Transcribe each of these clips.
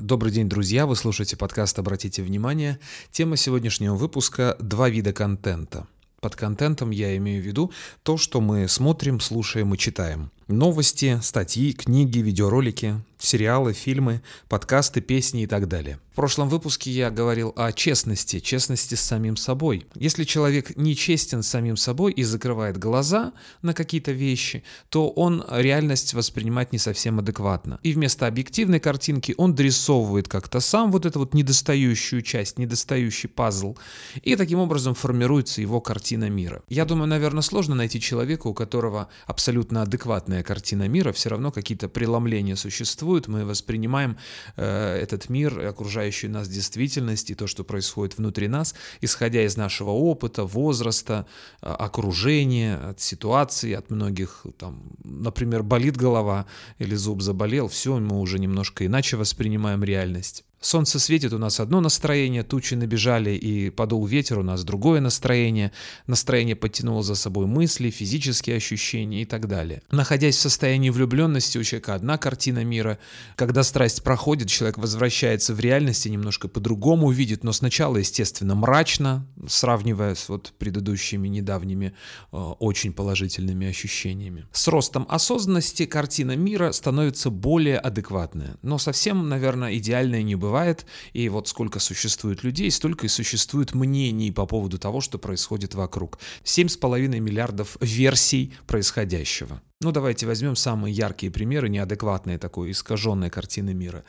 Добрый день, друзья! Вы слушаете подкаст «Обратите внимание». Тема сегодняшнего выпуска – два вида контента. Под контентом я имею в виду то, что мы смотрим, слушаем и читаем. Новости, статьи, книги, видеоролики, сериалы, фильмы, подкасты, песни и так далее. В прошлом выпуске я говорил о честности, честности с самим собой. Если человек не честен с самим собой и закрывает глаза на какие-то вещи, то он реальность воспринимать не совсем адекватно. И вместо объективной картинки он дорисовывает как-то сам вот эту вот недостающую часть, недостающий пазл, и таким образом формируется его картина мира. Я думаю, наверное, сложно найти человека, у которого абсолютно адекватная картина мира, все равно какие-то преломления существуют, мы воспринимаем э, этот мир, окружающую нас действительность и то, что происходит внутри нас, исходя из нашего опыта, возраста, а, окружения, от ситуации, от многих, там, например, болит голова или зуб заболел, все, мы уже немножко иначе воспринимаем реальность. Солнце светит, у нас одно настроение, тучи набежали и подул ветер, у нас другое настроение. Настроение подтянуло за собой мысли, физические ощущения и так далее. Находясь в состоянии влюбленности, у человека одна картина мира. Когда страсть проходит, человек возвращается в реальность и немножко по-другому видит, но сначала, естественно, мрачно, сравнивая с вот предыдущими недавними э, очень положительными ощущениями. С ростом осознанности картина мира становится более адекватная, но совсем, наверное, идеальная не бывает бывает, и вот сколько существует людей, столько и существует мнений по поводу того, что происходит вокруг. 7,5 миллиардов версий происходящего. Ну, давайте возьмем самые яркие примеры неадекватной такой искаженной картины мира.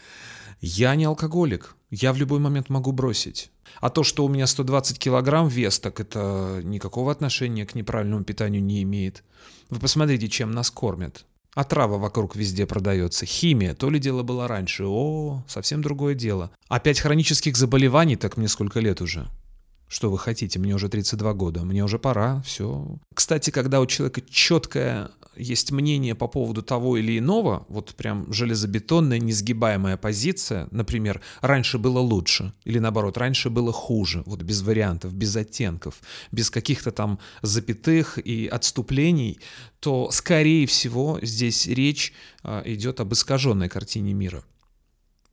Я не алкоголик, я в любой момент могу бросить. А то, что у меня 120 килограмм вес, так это никакого отношения к неправильному питанию не имеет. Вы посмотрите, чем нас кормят. А трава вокруг везде продается. Химия, то ли дело было раньше. О, совсем другое дело. Опять хронических заболеваний, так мне сколько лет уже? Что вы хотите? Мне уже 32 года, мне уже пора, все. Кстати, когда у человека четкое есть мнение по поводу того или иного, вот прям железобетонная, несгибаемая позиция, например, раньше было лучше, или наоборот, раньше было хуже, вот без вариантов, без оттенков, без каких-то там запятых и отступлений, то, скорее всего, здесь речь а, идет об искаженной картине мира.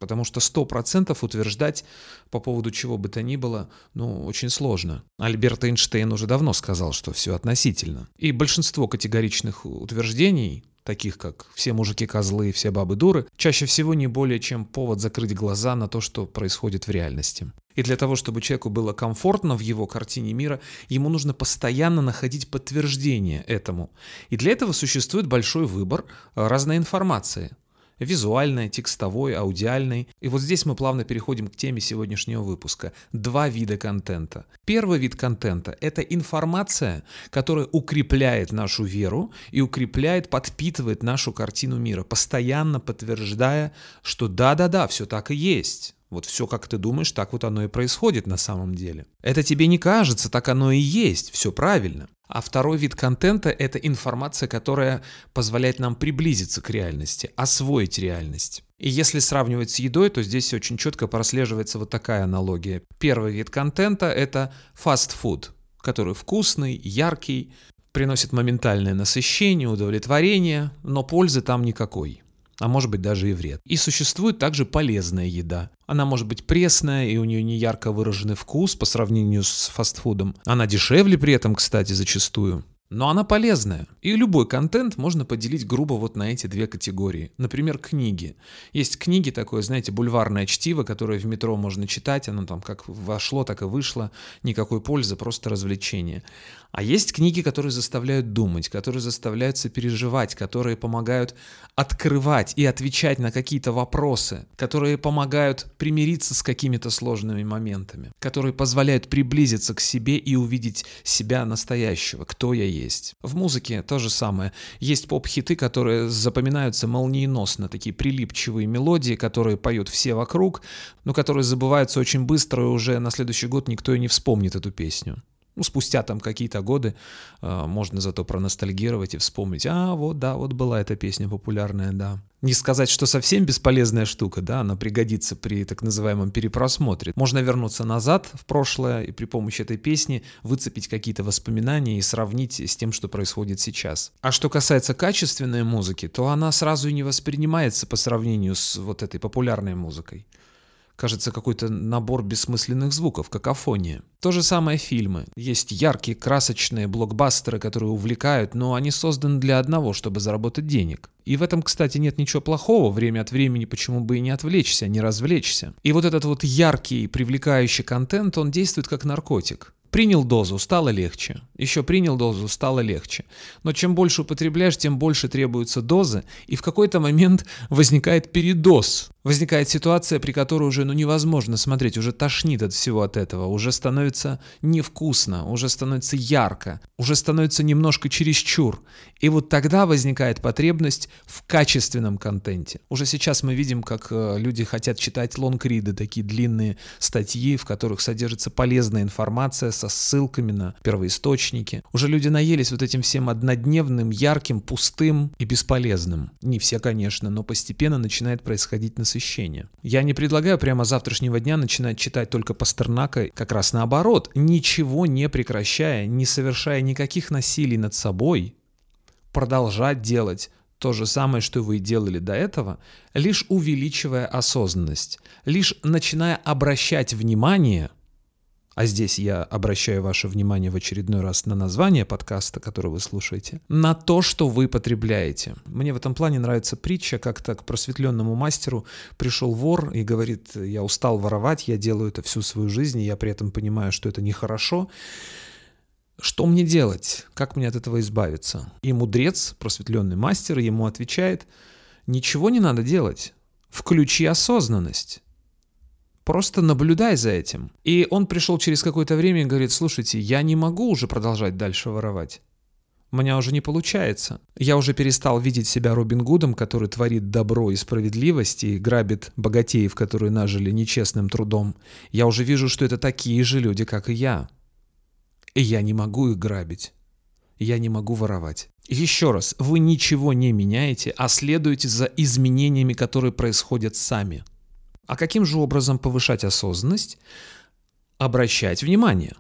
Потому что 100% утверждать по поводу чего бы то ни было, ну, очень сложно. Альберт Эйнштейн уже давно сказал, что все относительно. И большинство категоричных утверждений, таких как «все мужики козлы, все бабы дуры», чаще всего не более чем повод закрыть глаза на то, что происходит в реальности. И для того, чтобы человеку было комфортно в его картине мира, ему нужно постоянно находить подтверждение этому. И для этого существует большой выбор разной информации визуальной, текстовой, аудиальной. И вот здесь мы плавно переходим к теме сегодняшнего выпуска. Два вида контента. Первый вид контента — это информация, которая укрепляет нашу веру и укрепляет, подпитывает нашу картину мира, постоянно подтверждая, что да-да-да, все так и есть. Вот все, как ты думаешь, так вот оно и происходит на самом деле. Это тебе не кажется, так оно и есть, все правильно. А второй вид контента — это информация, которая позволяет нам приблизиться к реальности, освоить реальность. И если сравнивать с едой, то здесь очень четко прослеживается вот такая аналогия. Первый вид контента — это фастфуд, который вкусный, яркий, приносит моментальное насыщение, удовлетворение, но пользы там никакой а может быть даже и вред. И существует также полезная еда. Она может быть пресная, и у нее не ярко выраженный вкус по сравнению с фастфудом. Она дешевле при этом, кстати, зачастую. Но она полезная. И любой контент можно поделить грубо вот на эти две категории. Например, книги. Есть книги такое, знаете, бульварное чтиво, которое в метро можно читать, оно там как вошло, так и вышло, никакой пользы, просто развлечение. А есть книги, которые заставляют думать, которые заставляют сопереживать, которые помогают открывать и отвечать на какие-то вопросы, которые помогают примириться с какими-то сложными моментами, которые позволяют приблизиться к себе и увидеть себя настоящего, кто я есть. В музыке то же самое. Есть поп-хиты, которые запоминаются молниеносно, такие прилипчивые мелодии, которые поют все вокруг, но которые забываются очень быстро, и уже на следующий год никто и не вспомнит эту песню. Ну, спустя там какие-то годы э, можно зато проностальгировать и вспомнить, а вот, да, вот была эта песня популярная, да. Не сказать, что совсем бесполезная штука, да, она пригодится при так называемом перепросмотре. Можно вернуться назад в прошлое и при помощи этой песни выцепить какие-то воспоминания и сравнить с тем, что происходит сейчас. А что касается качественной музыки, то она сразу и не воспринимается по сравнению с вот этой популярной музыкой. Кажется, какой-то набор бессмысленных звуков, какофония. То же самое фильмы. Есть яркие, красочные блокбастеры, которые увлекают, но они созданы для одного, чтобы заработать денег. И в этом, кстати, нет ничего плохого. Время от времени почему бы и не отвлечься, не развлечься. И вот этот вот яркий, привлекающий контент, он действует как наркотик. Принял дозу, стало легче. Еще принял дозу, стало легче. Но чем больше употребляешь, тем больше требуется дозы, и в какой-то момент возникает передоз. Возникает ситуация, при которой уже ну, невозможно смотреть, уже тошнит от всего от этого, уже становится невкусно, уже становится ярко, уже становится немножко чересчур. И вот тогда возникает потребность в качественном контенте. Уже сейчас мы видим, как э, люди хотят читать лонгриды, такие длинные статьи, в которых содержится полезная информация со ссылками на первоисточники. Уже люди наелись вот этим всем однодневным, ярким, пустым и бесполезным. Не все, конечно, но постепенно начинает происходить насыщение. Я не предлагаю прямо завтрашнего дня начинать читать только Пастернака, как раз наоборот, ничего не прекращая, не совершая никаких насилий над собой, продолжать делать то же самое, что вы делали до этого, лишь увеличивая осознанность, лишь начиная обращать внимание – а здесь я обращаю ваше внимание в очередной раз на название подкаста, который вы слушаете, на то, что вы потребляете. Мне в этом плане нравится притча, как-то к просветленному мастеру пришел вор и говорит, я устал воровать, я делаю это всю свою жизнь, и я при этом понимаю, что это нехорошо. Что мне делать? Как мне от этого избавиться? И мудрец, просветленный мастер, ему отвечает, ничего не надо делать. Включи осознанность. Просто наблюдай за этим. И он пришел через какое-то время и говорит, слушайте, я не могу уже продолжать дальше воровать. У меня уже не получается. Я уже перестал видеть себя Робин Гудом, который творит добро и справедливость и грабит богатеев, которые нажили нечестным трудом. Я уже вижу, что это такие же люди, как и я. И я не могу их грабить. Я не могу воровать. Еще раз, вы ничего не меняете, а следуете за изменениями, которые происходят сами. А каким же образом повышать осознанность? Обращать внимание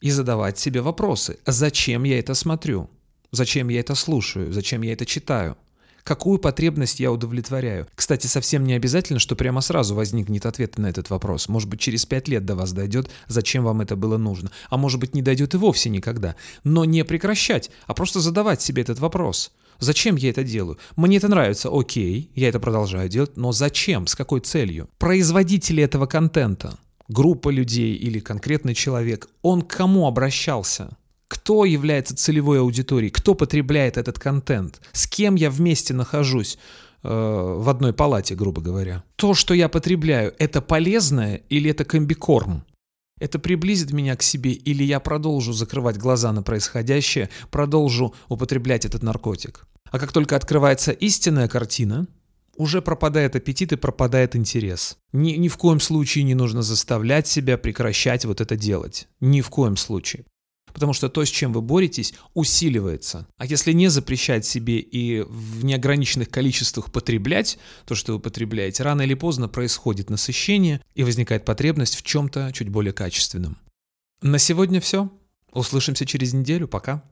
и задавать себе вопросы. Зачем я это смотрю? Зачем я это слушаю? Зачем я это читаю? Какую потребность я удовлетворяю? Кстати, совсем не обязательно, что прямо сразу возникнет ответ на этот вопрос. Может быть, через пять лет до вас дойдет, зачем вам это было нужно. А может быть, не дойдет и вовсе никогда. Но не прекращать, а просто задавать себе этот вопрос – Зачем я это делаю? Мне это нравится, окей, я это продолжаю делать, но зачем? С какой целью? Производители этого контента, группа людей или конкретный человек, он к кому обращался? Кто является целевой аудиторией? Кто потребляет этот контент? С кем я вместе нахожусь? Э, в одной палате, грубо говоря. То, что я потребляю, это полезное или это комбикорм? Это приблизит меня к себе, или я продолжу закрывать глаза на происходящее, продолжу употреблять этот наркотик. А как только открывается истинная картина, уже пропадает аппетит и пропадает интерес. Ни, ни в коем случае не нужно заставлять себя прекращать вот это делать. Ни в коем случае потому что то, с чем вы боретесь, усиливается. А если не запрещать себе и в неограниченных количествах потреблять то, что вы потребляете, рано или поздно происходит насыщение и возникает потребность в чем-то чуть более качественном. На сегодня все. Услышимся через неделю. Пока.